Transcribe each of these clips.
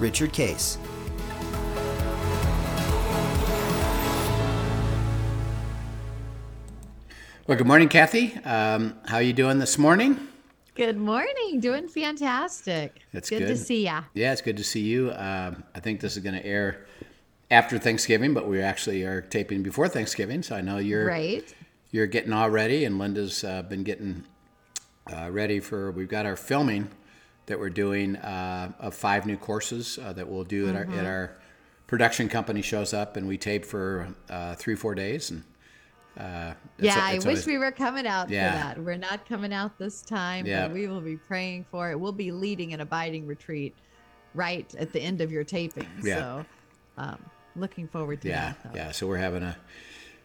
Richard Case. Well, good morning, Kathy. Um, how are you doing this morning? Good morning. Doing fantastic. It's good, good. to see ya. Yeah, it's good to see you. Um, I think this is going to air after Thanksgiving, but we actually are taping before Thanksgiving, so I know you're Right. you're getting all ready, and Linda's uh, been getting uh, ready for. We've got our filming that we're doing uh, of five new courses uh, that we'll do at, our, at our production company shows up, and we tape for uh, three four days, and uh, it's- Yeah, I it's wish always- we were coming out Yeah. for that. We're not coming out this time, Yeah. but we will be praying for it. We'll be leading an abiding retreat right at the end of your taping. Yeah. So, um, looking forward to Yeah, that. yeah. So we're having a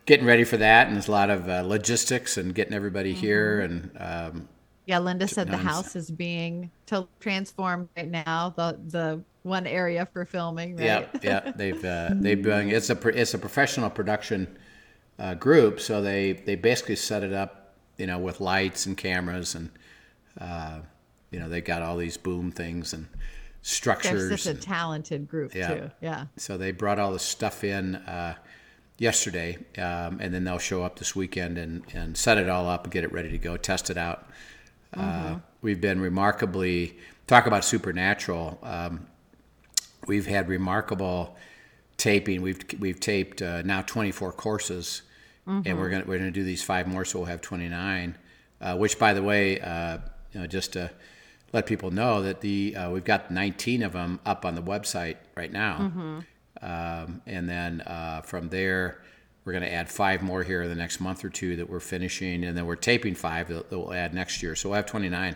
getting ready for that, and there's a lot of uh, logistics and getting everybody here, and um, Yeah, Linda said the house is being to- transformed right now. The the one area for filming, right? yeah, yeah. They've uh, they've been it's a it's a professional production uh, group, so they they basically set it up, you know, with lights and cameras, and uh, you know they got all these boom things and They're structures. such a and- talented group Yeah. too. Yeah. so they brought all the stuff in uh, yesterday, um, and then they'll show up this weekend and, and set it all up and get it ready to go, test it out. Uh, we've been remarkably talk about supernatural. Um, we've had remarkable taping. We've we've taped uh, now 24 courses, and we're gonna we're gonna do these five more, so we'll have 29. Uh, which, by the way, uh, you know, just to let people know that the uh, we've got 19 of them up on the website right now, um, and then uh, from there. We're going to add five more here in the next month or two that we're finishing, and then we're taping five that, that we'll add next year. So we'll have 29,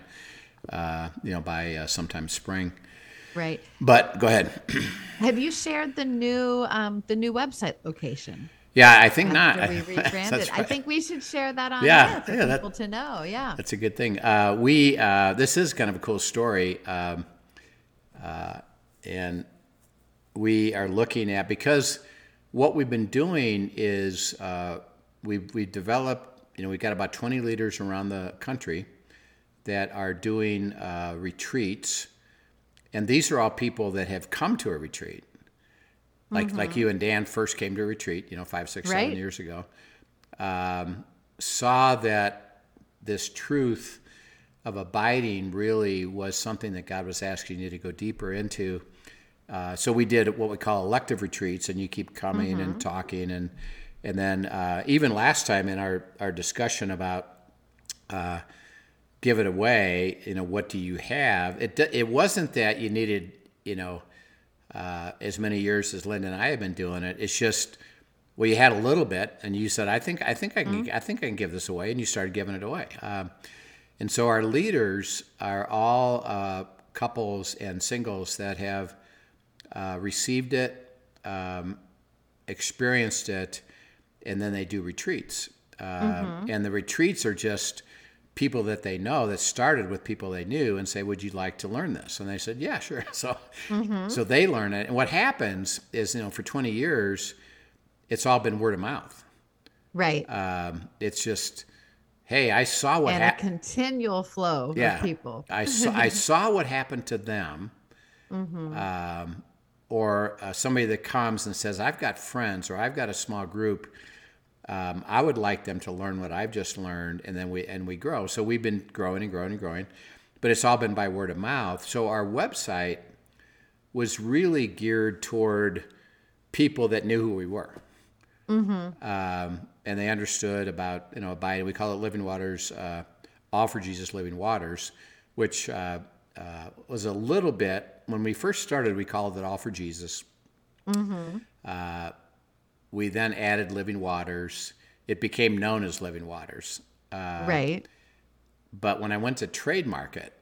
uh, you know, by uh, sometime spring. Right. But go ahead. Have you shared the new um, the new website location? Yeah, I think not. We rebranded. I think we should share that on Yeah, for yeah, that- people to know. Yeah. That's a good thing. Uh, we uh, this is kind of a cool story, um, uh, and we are looking at because what we've been doing is uh, we we developed. You know, we've got about twenty leaders around the country that are doing uh, retreats, and these are all people that have come to a retreat. Like, like you and Dan first came to a retreat, you know, five, six, seven Right. years ago um, saw that this truth of abiding really was something that God was asking you to go deeper into. Uh, so we did what we call elective retreats, and you keep coming and talking, and and then uh, even last time in our our discussion about uh, give it away, you know, what do you have? It it wasn't that you needed, you know, uh, as many years as Linda and I have been doing it. It's just well, you had a little bit, and you said, "I think, I think I can, I think I can give this away," and you started giving it away. Um, and so our leaders are all uh, couples and singles that have uh, received it, um, experienced it, and then they do retreats. Um, And the retreats are just people that they know that started with people they knew and say, "Would you like to learn this?" And they said, "Yeah, sure." So, so they learn it. And what happens is, you know, for 20 years, it's all been word of mouth. Right. Um, it's just, hey, I saw what happened. continual flow Yeah, of people. I saw, I saw what happened to them. Mm-hmm. Um, or uh, somebody that comes and says, I've got friends or I've got a small group. Um, I would like them to learn what I've just learned, and then we and we grow. So we've been growing and growing and growing, but it's all been by word of mouth. So our website was really geared toward people that knew who we were, um, and they understood about you know abiding. We call it Living Waters, uh, All for Jesus Living Waters, which uh, uh, was a little bit when we first started. We called it All for Jesus. Uh, we then added Living Waters. It became known as Living Waters. Uh, right. But when I went to trademark it,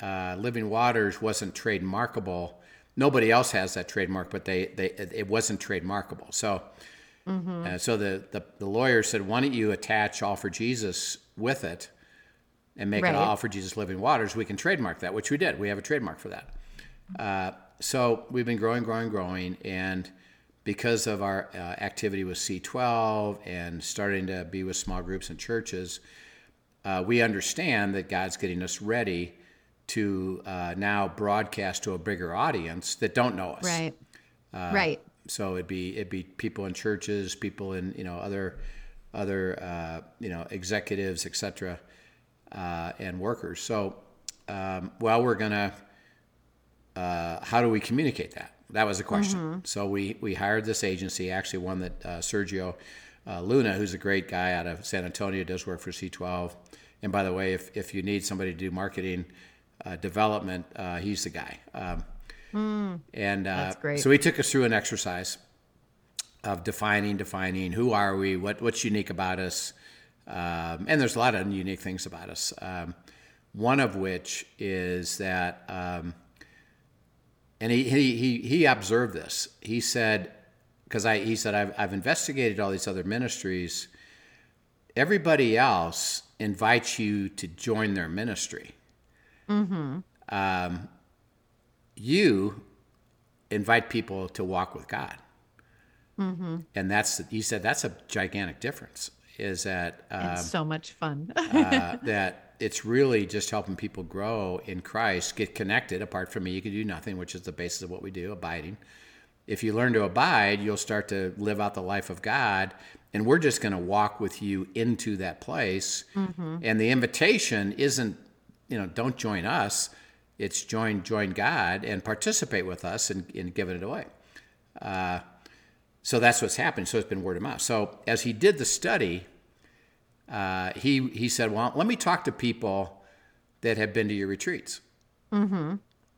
uh, Living Waters wasn't trademarkable nobody else has that trademark, but they, they it wasn't trademarkable. So, uh, so the, the the lawyer said, "Why don't you attach All for Jesus with it, and make Right. it All for Jesus Living Waters? We can trademark that, which we did. We have a trademark for that. Uh, so we've been growing, growing, growing, and because of our uh, activity with C12 and starting to be with small groups and churches, uh, we understand that God's getting us ready to uh, now broadcast to a bigger audience that don't know us. Right. Uh, right. So it'd be it'd be people in churches, people in you know other other uh, you know executives, etc., uh, and workers. So um, well, we're gonna. Uh, how do we communicate that? That was the question. So we we hired this agency, actually one that uh, Sergio uh, Luna, who's a great guy out of San Antonio, does work for C12. And by the way, if if you need somebody to do marketing uh, development, uh, he's the guy. Um, and uh, That's great. so he took us through an exercise of defining, defining who are we, what what's unique about us, um, and there's a lot of unique things about us. Um, one of which is that, um, and he, he he he observed this. He said, because I he said I've I've investigated all these other ministries. Everybody else invites you to join their ministry. Mm-hmm. Um, you invite people to walk with God. Mm-hmm. And that's he said that's a gigantic difference. Is that um, It's so much fun. uh, that it's really just helping people grow in Christ, get connected. Apart from me, you can do nothing, which is the basis of what we do, abiding. If you learn to abide, you'll start to live out the life of God, and we're just going to walk with you into that place. And the invitation isn't, you know, don't join us. It's join join God and participate with us in, in giving it away. Uh, so that's what's happened. So it's been word of mouth. So as he did the study, uh, he he said, "Well, let me talk to people that have been to your retreats." Mm-hmm.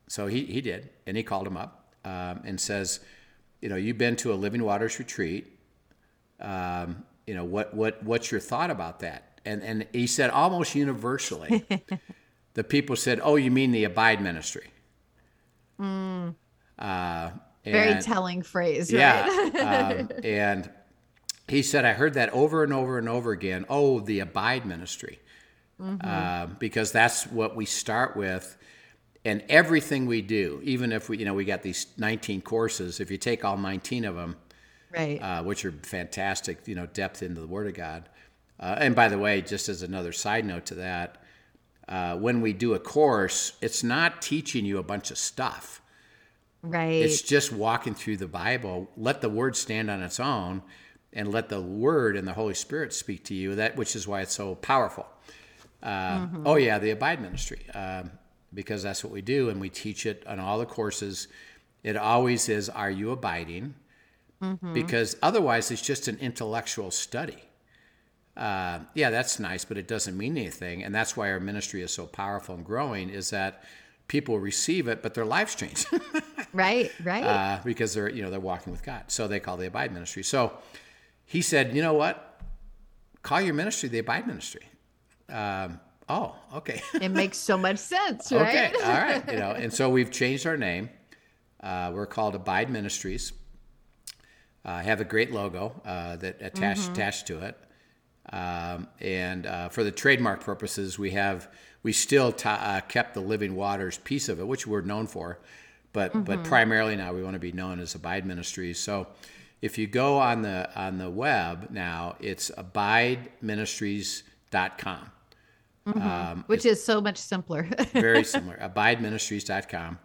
So he he did, and he called him up um, and says, "You know, you've been to a Living Waters retreat. Um, you know, what what what's your thought about that?" And and he said almost universally, the people said, "Oh, you mean the Abide Ministry?" Uh, Very telling phrase, right? yeah. um, and he said, I heard that over and over and over again. Oh, the Abide Ministry. Um, because that's what we start with. And everything we do, even if we, you know, we got these 19 courses, if you take all 19 of them, right. uh, which are fantastic, you know, depth into the Word of God. Uh, and by the way, just as another side note to that, uh, when we do a course, it's not teaching you a bunch of stuff. right. It's just walking through the Bible. Let the Word stand on its own, and let the Word and the Holy Spirit speak to you. That which is why it's so powerful. Uh, Oh yeah, the Abide Ministry, um, because that's what we do, and we teach it on all the courses. It always is, "Are you abiding?" Because otherwise, it's just an intellectual study. Uh, yeah, that's nice, but it doesn't mean anything, and that's why our ministry is so powerful and growing. Is that people receive it, but their lives change. right. Right. uh, because they're you know they're walking with God. So they call the Abide Ministry. So he said, you know what? Call your ministry the Abide Ministry. Um, oh, okay, it makes so much sense, right? okay, all right. You know, and so we've changed our name. Uh, we're called Abide Ministries. Uh, have a great logo uh, that attached attached to it. Um, and uh, for the trademark purposes, we have we still ta uh, kept the Living Waters piece of it, which we're known for, but but primarily now we want to be known as Abide Ministries. So if you go on the on the web now, it's abideministries.com. Um, Which is so much simpler. very similar. abideministries.com.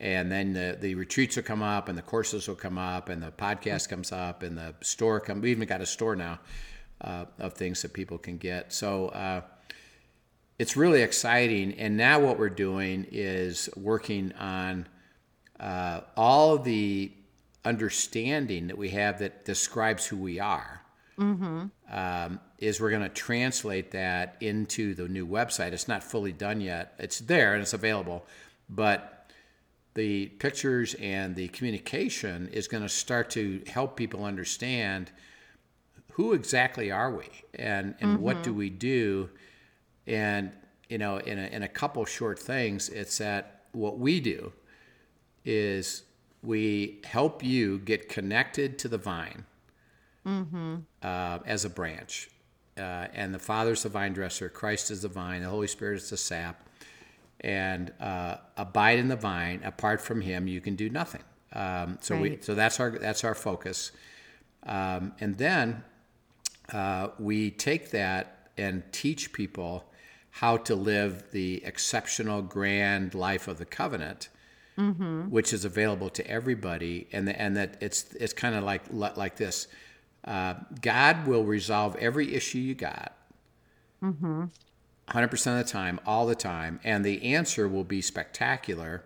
And then the, the retreats will come up, and the courses will come up, and the podcast comes up, and the store come. We even got a store now uh, of things that people can get. So uh, it's really exciting. And now what we're doing is working on uh, all the understanding that we have that describes who we are. Um, is we're going to translate that into the new website. It's not fully done yet. It's there and it's available, but the pictures and the communication is going to start to help people understand who exactly are we and, and what do we do and you know in a, in a couple short things it's that what we do is we help you get connected to the vine uh, as a branch. Uh, and the Father's the vine dresser, Christ is the vine, the Holy Spirit is the sap. And uh, abide in the vine. Apart from Him, you can do nothing. Um, so we, so that's our that's our focus. Um, and then uh, we take that and teach people how to live the exceptional, grand life of the covenant, which is available to everybody, and the, and that it's it's kind of like like this. Uh, God will resolve every issue you got. 100% of the time, all the time. And the answer will be spectacular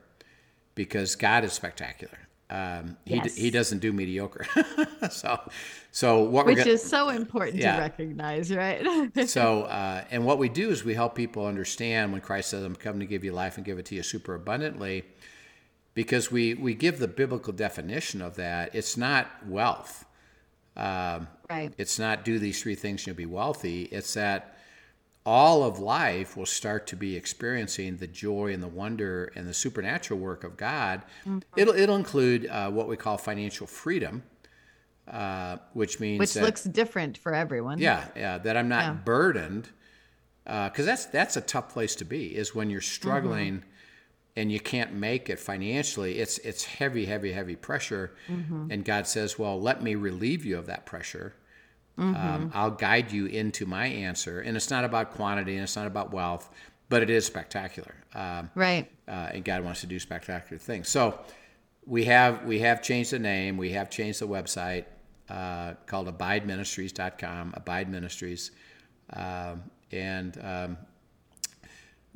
because God is spectacular. Um, he, Yes. d- he doesn't do mediocre. so, so what we're Which gonna, is so important Yeah. to recognize, right? so, uh, and what we do is we help people understand when Christ says, "I'm coming to give you life and give it to you super abundantly," because we we give the biblical definition of that. It's not wealth. right. It's not do these three things and you'll be wealthy. It's that all of life will start to be experiencing the joy and the wonder and the supernatural work of God. It'll it'll include uh, what we call financial freedom, uh, which means Which that, looks different for everyone. yeah, yeah, that I'm not Yeah. burdened, because that's that's a tough place to be. Is when you're struggling and you can't make it financially. It's it's heavy, heavy, heavy pressure, and God says, "Well, let me relieve you of that pressure. Um, I'll guide you into my answer." And it's not about quantity, and it's not about wealth, but it is spectacular. Um, Right. uh, and God wants to do spectacular things. So we have we have changed the name. We have changed the website uh, called AbideMinistries.com. Abide Ministries, um, and um,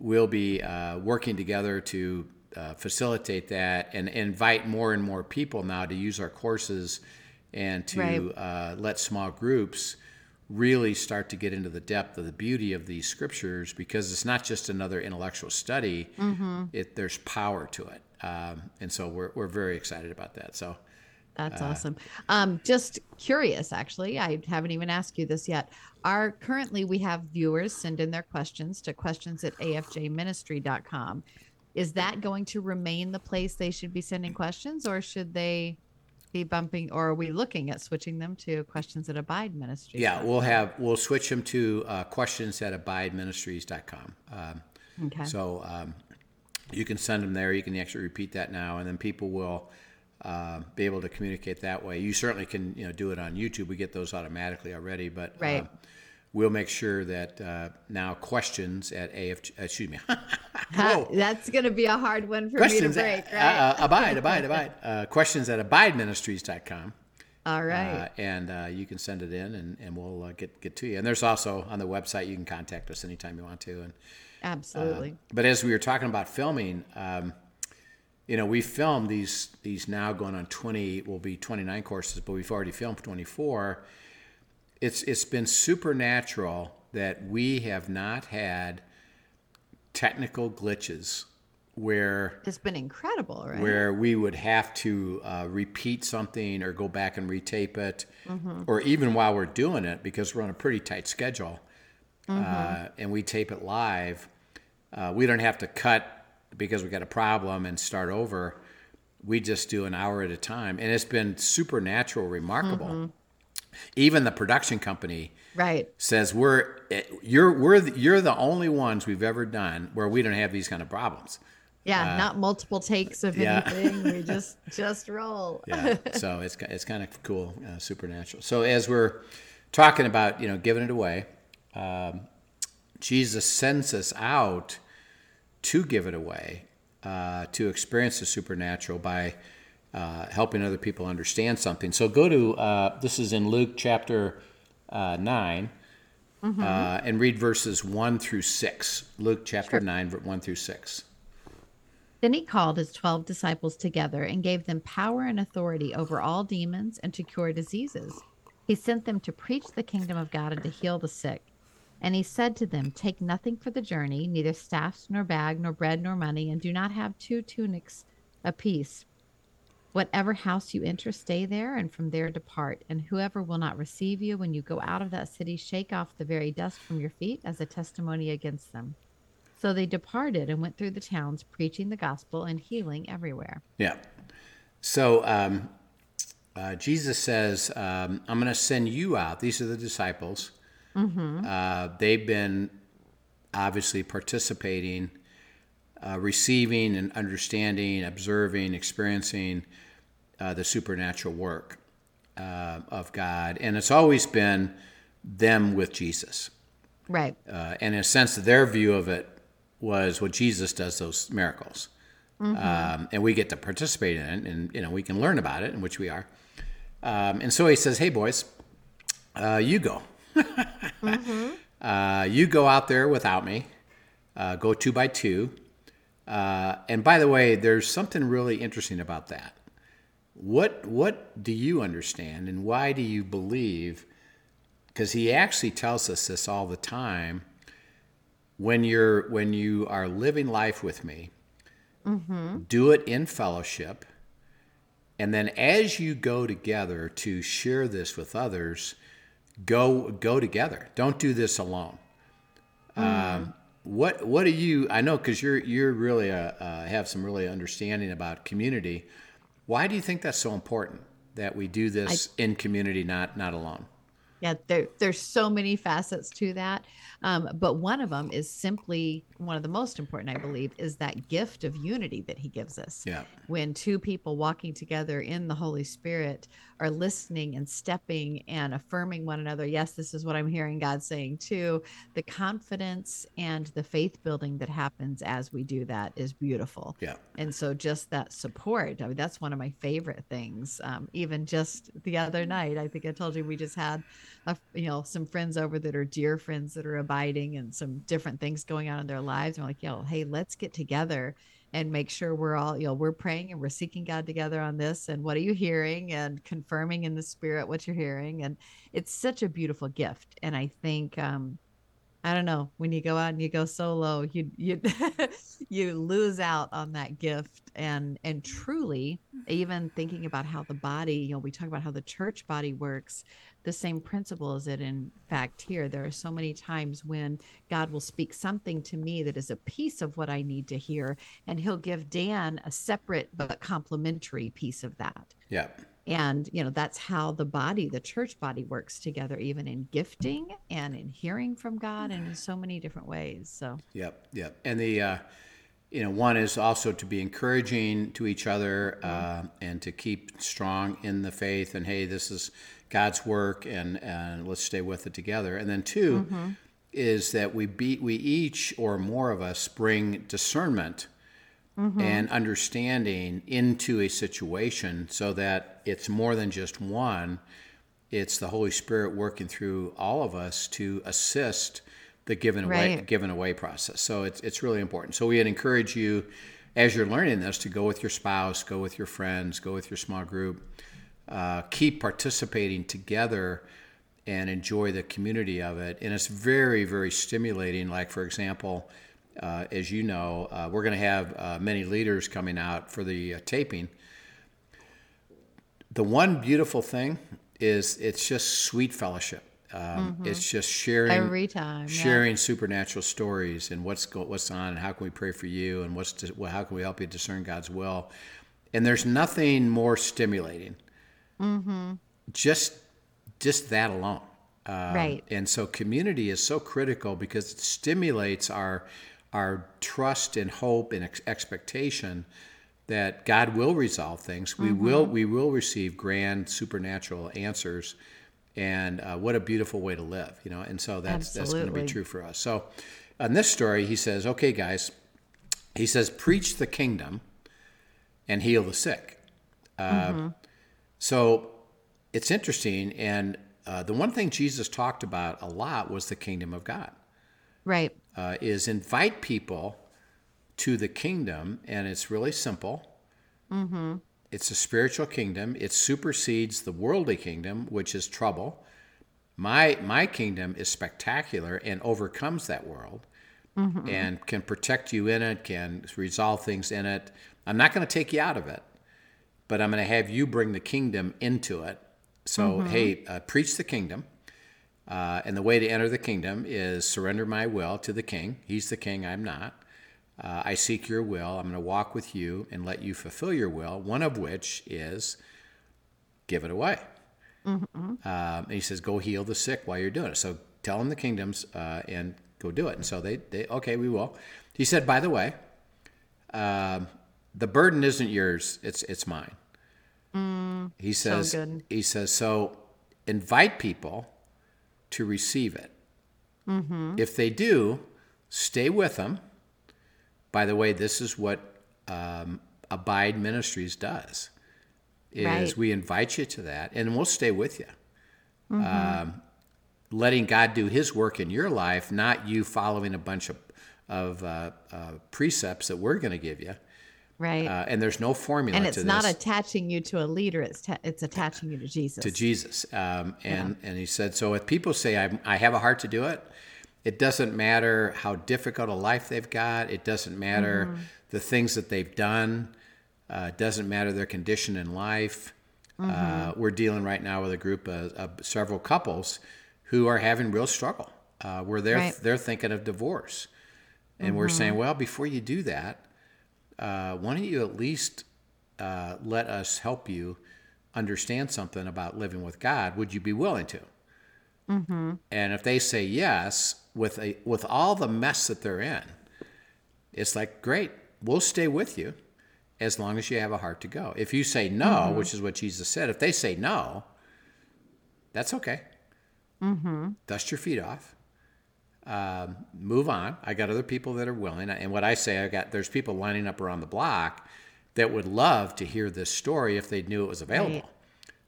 we'll be uh, working together to uh, facilitate that and invite more and more people now to use our courses and to Right. uh, let small groups really start to get into the depth of the beauty of these scriptures because it's not just another intellectual study it there's power to it um, and so we're, we're very excited about that so That's Uh, awesome. Um, just curious, actually, I haven't even asked you this yet. Are currently we have viewers send in their questions to questions at afjministry.com. Is that going to remain the place they should be sending questions, or should they be bumping, or are we looking at switching them to questions at Abide Ministry? yeah we'll have we'll switch them to uh, questions at abideministries.com um, Okay. So um, you can send them there. You can actually repeat that now, and then people will uh, be able to communicate that way. You certainly can, you know, do it on YouTube. We get those automatically already, but Right. uh, we'll make sure that uh, now questions at AF, excuse me, That's going to be a hard one for questions me to at, break, right? uh, uh, abide, abide, abide. Uh, questions at abideministries.com. All right. Uh, and uh, you can send it in, and, and we'll uh, get get to you. And there's also on the website you can contact us anytime you want to. And Absolutely. but as we were talking about filming, um, you know, we filmed these these now going on twenty will be twenty nine courses, but we've already filmed twenty four. It's it's been supernatural that we have not had technical glitches where it's been incredible, right? where we would have to uh, repeat something or go back and retape it, or even while we're doing it because we're on a pretty tight schedule, uh, and we tape it live. Uh, we don't have to cut because we got a problem and start over. We just do an hour at a time, and it's been supernatural, remarkable. Even the production company right. says we're you're we're the, you're the only ones we've ever done where we don't have these kind of problems. Yeah, not multiple takes of Uh, yeah. anything. we just just roll. yeah so it's it's kind of cool uh, supernatural so as we're talking about you know giving it away um, jesus sends us out to give it away uh, to experience the supernatural by uh, helping other people understand something. So go to uh, this is in luke chapter uh, 9 uh, and read verses 1 through 6 luke chapter 9 ver- 1 through 6 Then he called his 12 disciples together and gave them power and authority over all demons and to cure diseases. He sent them to preach the kingdom of God and to heal the sick. And he said to them, Take nothing for the journey, neither staffs, nor bag, nor bread, nor money, and do not have two tunics apiece. Whatever house you enter, stay there, and from there depart. And whoever will not receive you when you go out of that city, shake off the very dust from your feet as a testimony against them. So they departed and went through the towns, preaching the gospel and healing everywhere. Yeah. So um, uh, Jesus says, um, I'm going to send you out. These are the disciples. Uh, they've been obviously participating, uh, receiving and understanding, observing, experiencing uh, the supernatural work uh, of God. And it's always been them with Jesus. Right. Uh, and in a sense, their view of it was what Jesus does those miracles. Um, and we get to participate in it, and you know we can learn about it, in which we are. Um, and so he says, "Hey, boys, uh, you go. Uh, you go out there without me. Uh, go two by two. Uh, and by the way, there's something really interesting about that. What what do you understand, and why do you believe? Because he actually tells us this all the time. When you're when you are living life with me, do it in fellowship. And then as you go together to share this with others, go go together. Don't do this alone. Um, what what do you? I know because you're you're really uh, uh, have some really understanding about community. Why do you think that's so important that we do this in community, not not alone? Yeah, there, there's so many facets to that. Um, but one of them is simply one of the most important, I believe, is that gift of unity that he gives us. Yeah. When two people walking together in the Holy Spirit are listening and stepping and affirming one another, yes, this is what I'm hearing God saying too. The confidence and the faith building that happens as we do that is beautiful. Yeah. And so just that support, I mean, that's one of my favorite things. Um, even just the other night, I think I told you we just had, a, you know, some friends over that are dear friends that are abiding and some different things going on in their lives. And we're like, yo, hey, let's get together and make sure we're all, you know, we're praying and we're seeking God together on this. And what are you hearing? And confirming in the spirit what you're hearing. And it's such a beautiful gift. And I think, um, I don't know. When you go out and you go solo, you you you lose out on that gift, and and truly, even thinking about how the body, you know, we talk about how the church body works. The same principle is it in fact here. There are so many times when God will speak something to me that is a piece of what I need to hear, and He'll give Dan a separate but complementary piece of that Yeah. And you know that's how the body the church body works together even in gifting and in hearing from god and in so many different ways so Yep, yep. And the, uh, you know, one is also to be encouraging to each other uh, and to keep strong in the faith. And hey, this is God's work, and and let's stay with it together. And then 2 is that we be we each or more of us bring discernment and understanding into a situation so that it's more than just one. It's the Holy Spirit working through all of us to assist the given away Right. given away process. So it's it's really important. So we'd encourage you as you're learning this to go with your spouse, go with your friends, go with your small group. Uh, keep participating together and enjoy the community of it. And it's very, very stimulating. Like, for example, uh, as you know, uh, we're going to have uh, many leaders coming out for the uh, taping. The one beautiful thing is it's just sweet fellowship. Um, It's just sharing every time yeah. sharing supernatural stories and what's go, what's on and how can we pray for you and what's to, well, how can we help you discern God's will. And there's nothing more stimulating. Just just that alone. Um, Right. And so community is so critical because it stimulates our our trust and hope and ex- expectation that God will resolve things. We will we will receive grand supernatural answers. And uh, what a beautiful way to live, you know. And so that's that's going to be true for us. So, in this story, he says, "Okay, guys," he says, "Preach the kingdom and heal the sick." Uh, So it's interesting, and uh, the one thing Jesus talked about a lot was the kingdom of God. right Uh, is invite people to the kingdom, and it's really simple. It's a spiritual kingdom. It supersedes the worldly kingdom, which is trouble. My my kingdom is spectacular and overcomes that world, and can protect you in it, can resolve things in it. I'm not going to take you out of it, but I'm going to have you bring the kingdom into it. So hey, uh, preach the kingdom. Uh, and the way to enter the kingdom is surrender my will to the king. He's the king, I'm not. Uh, I seek your will. I'm going to walk with you and let you fulfill your will, one of which is give it away. Um, and he says, go heal the sick while you're doing it. So tell them the kingdoms uh, and go do it. And so they, they, okay, we will. He said, by the way, um, the burden isn't yours; it's it's mine. he says. good. He says so. Invite people to receive it. If they do, stay with them. By the way, this is what um, Abide Ministries does. Is Right. we invite you to that, and we'll stay with you. Um, letting God do His work in your life, not you following a bunch of of uh, uh, precepts that we're going to give you. Right. Uh, and there's no formula and it's not attaching you to a leader, it's, ta- it's attaching you to Jesus. to Jesus. Um, and and he said, so if people say I, I have a heart to do it, it doesn't matter how difficult a life they've got. It doesn't matter Mm-hmm. the things that they've done. Uh, it doesn't matter their condition in life. Mm-hmm. Uh, we're dealing right now with a group of, of several couples who are having real struggle. Uh, where they're Right. Mm-hmm. they're thinking of divorce, and we're saying, well, before you do that, uh, why don't you at least uh, let us help you understand something about living with God? Would you be willing to? Mm-hmm. And if they say yes, with a with all the mess that they're in, it's like great, we'll stay with you as long as you have a heart to go. If you say no, Mm-hmm. which is what Jesus said, if they say no, that's okay. Mm-hmm. Dust your feet off. Um, move on. I got other people that are willing, and what I say, I got there's people lining up around the block that would love to hear this story if they knew it was available.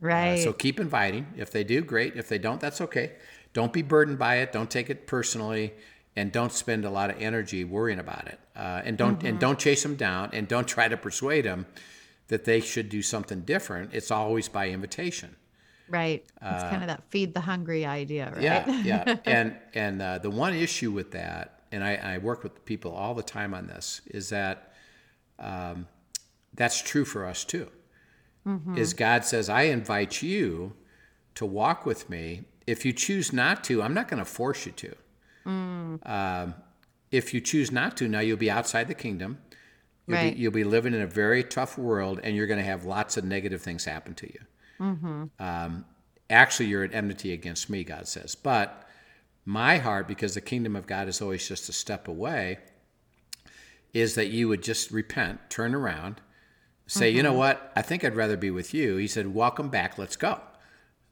right. Uh, so keep inviting. If they do, great. If they don't, that's okay. Don't be burdened by it. Don't take it personally, and don't spend a lot of energy worrying about it. Uh, and don't and don't chase them down, and don't try to persuade them that they should do something different. It's always by invitation. Right. It's kind of that feed the hungry idea, right? uh, Yeah, yeah. And and uh, the one issue with that, and I, I work with people all the time on this, is that um, that's true for us too. Is God says, I invite you to walk with me. If you choose not to, I'm not going to force you to. Um, if you choose not to, now you'll be outside the kingdom. You'll, Right. be, you'll be living in a very tough world, and you're going to have lots of negative things happen to you Um, actually you're at enmity against me god says. But my heart because the kingdom of god is always just a step away is that you would just repent turn around say you know what? I think i'd rather be with you. He said welcome back. Let's go.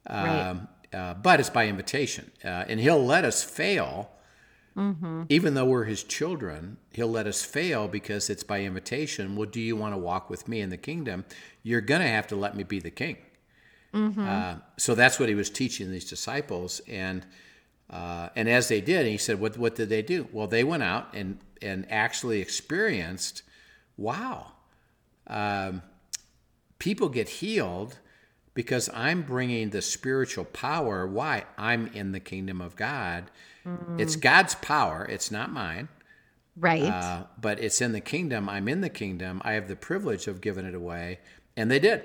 Right. um, uh, but it's by invitation. Uh, and he'll let us fail. Even though we're his children he'll let us fail because it's by invitation. Well do you want to walk with me in the kingdom? You're going to have to let me be the king uh, so that's what he was teaching these disciples, and uh, and as they did, he said, "What what did they do?" Well, they went out and and actually experienced, wow, um, people get healed because I'm bringing the spiritual power. Why? I'm in the kingdom of God. It's God's power. It's not mine. Right. Uh, but it's in the kingdom. I'm in the kingdom. I have the privilege of giving it away, and they did.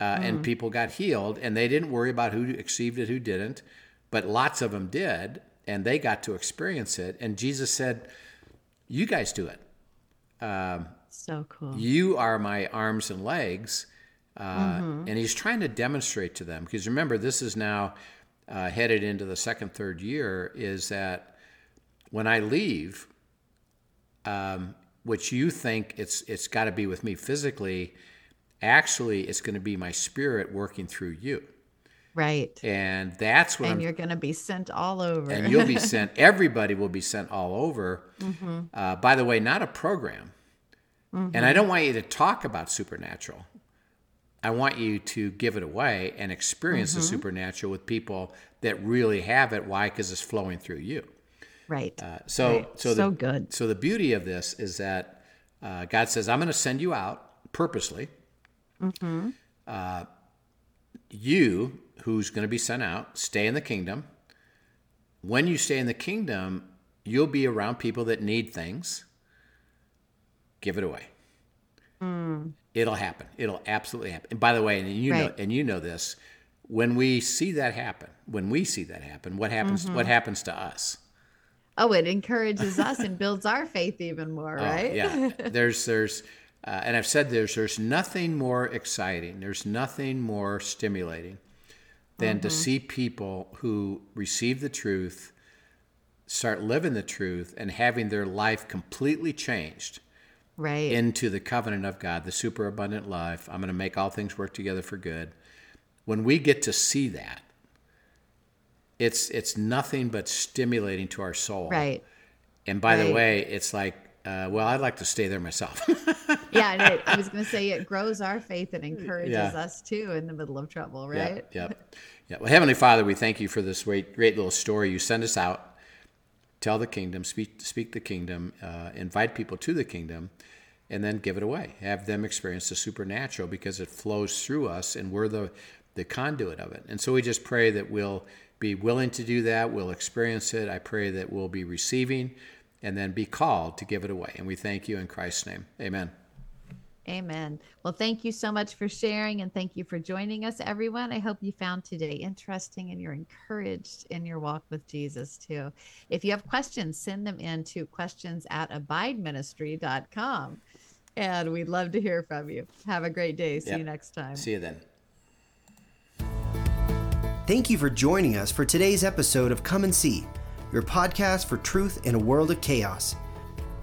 Uh, And people got healed, and they didn't worry about who received it, who didn't. But lots of them did, and they got to experience it. And Jesus said, "You guys do it. so cool. You are my arms and legs." Uh, And he's trying to demonstrate to them because remember, this is now uh, headed into the second, third year. Is that when I leave, um, which you think it's it's got to be with me physically, actually it's going to be my spirit working through you, Right. and that's what And I'm. you're going to be sent all over. And you'll be sent. Everybody will be sent all over. Mm-hmm. Uh, by the way, not a program. And I don't want you to talk about supernatural. I want you to give it away and experience Mm-hmm. the supernatural with people that really have it. Why? Because it's flowing through you. right. Uh, so, Right. so, So the, good. So the beauty of this is that uh, God says, "I'm going to send you out purposely." Mm-hmm. Uh, you, who's going to be sent out, stay in the kingdom. When you stay in the kingdom, you'll be around people that need things. Give it away. Hmm. It'll happen. It'll absolutely happen. And by the way, and you know, and you know this, when we see that happen, when we see that happen, what happens? What happens to us? Oh, it encourages us and builds our faith even more, Oh, right? yeah. There's there's uh, and I've said there's there's nothing more exciting. There's nothing more stimulating than to see people who receive the truth, start living the truth, and having their life completely changed right. into the covenant of God, the superabundant life. I'm going to make all things work together for good. When we get to see that, it's it's nothing but stimulating to our soul. right. And by the way, it's like, uh, well, I'd like to stay there myself. Yeah, and it, I was going to say it grows our faith and encourages Yeah. us too in the middle of trouble, Yeah, right? Yeah. Yeah. Well, Heavenly Father, we thank you for this great, great little story. You send us out, tell the kingdom, speak, speak the kingdom, uh, invite people to the kingdom, and then give it away. Have them experience the supernatural because it flows through us, and we're the the conduit of it. And so we just pray that we'll be willing to do that. We'll experience it. I pray that we'll be receiving, and then be called to give it away. And we thank you in Christ's name. Amen. Amen. Well, thank you so much for sharing and thank you for joining us, everyone. I hope you found today interesting and you're encouraged in your walk with Jesus too. If you have questions, send them in to questions at abideministry.com. And we'd love to hear from you. Have a great day. See Yep. you next time. See you then. Thank you for joining us for today's episode of Come and See, your podcast for truth in a world of chaos.